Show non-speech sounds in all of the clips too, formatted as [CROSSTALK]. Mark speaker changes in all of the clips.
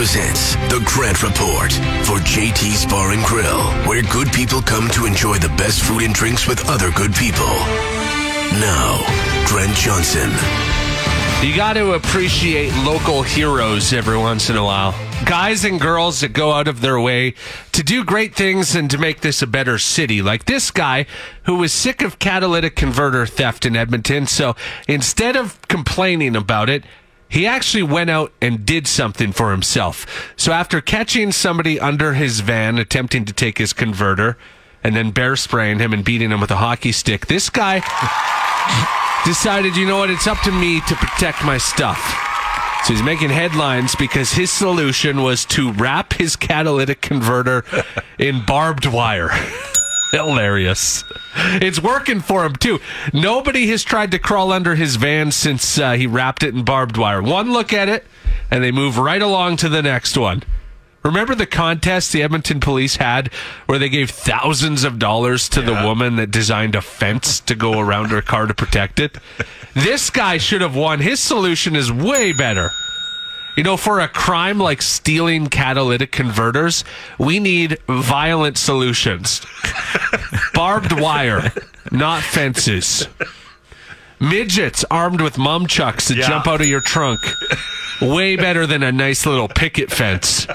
Speaker 1: Presents The Grant Report for JT's Bar and Grill, where good people come to enjoy the best food and drinks with other good people. Now, Grant Johnson.
Speaker 2: You got to appreciate local heroes every once in a while. Guys and girls that go out of their way to do great things and to make this a better city. Like this guy who was sick of catalytic converter theft in Edmonton. So instead of complaining about it, he actually went out and did something for himself. So after catching somebody under his van attempting to take his converter and then bear spraying him and beating him with a hockey stick, this guy [LAUGHS] decided, you know what, it's up to me to protect my stuff. So he's making headlines because his solution was to wrap his catalytic converter [LAUGHS] in barbed wire. [LAUGHS] Hilarious. It's working for him too. Nobody has tried to crawl under his van since uh, he wrapped it in barbed wire. One look at it, and they move right along to the next one. Remember the contest the Edmonton police had where they gave thousands of dollars to the woman that designed a fence to go around her car to protect it? This guy should have won. His solution is way better. You know, for a crime like stealing catalytic converters, we need violent solutions. Barbed wire, not fences. Midgets armed with mumchucks that
Speaker 3: Yeah.
Speaker 2: jump out of your trunk. Way better than a nice little picket fence.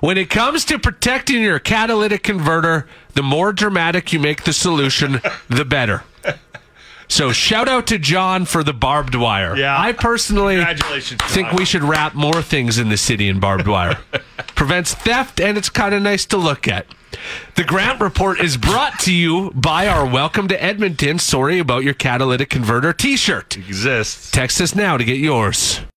Speaker 2: When it comes to protecting your catalytic converter, the more dramatic you make the solution, the better. So shout out to John for the barbed wire.
Speaker 3: Yeah.
Speaker 2: I personally think we should wrap more things in the city in barbed wire. Prevents theft and it's kind of nice to look at. The Grant Report is brought to you by our Welcome to Edmonton Sorry About Your Catalytic Converter t shirt.
Speaker 3: Exists.
Speaker 2: Text us now to get yours.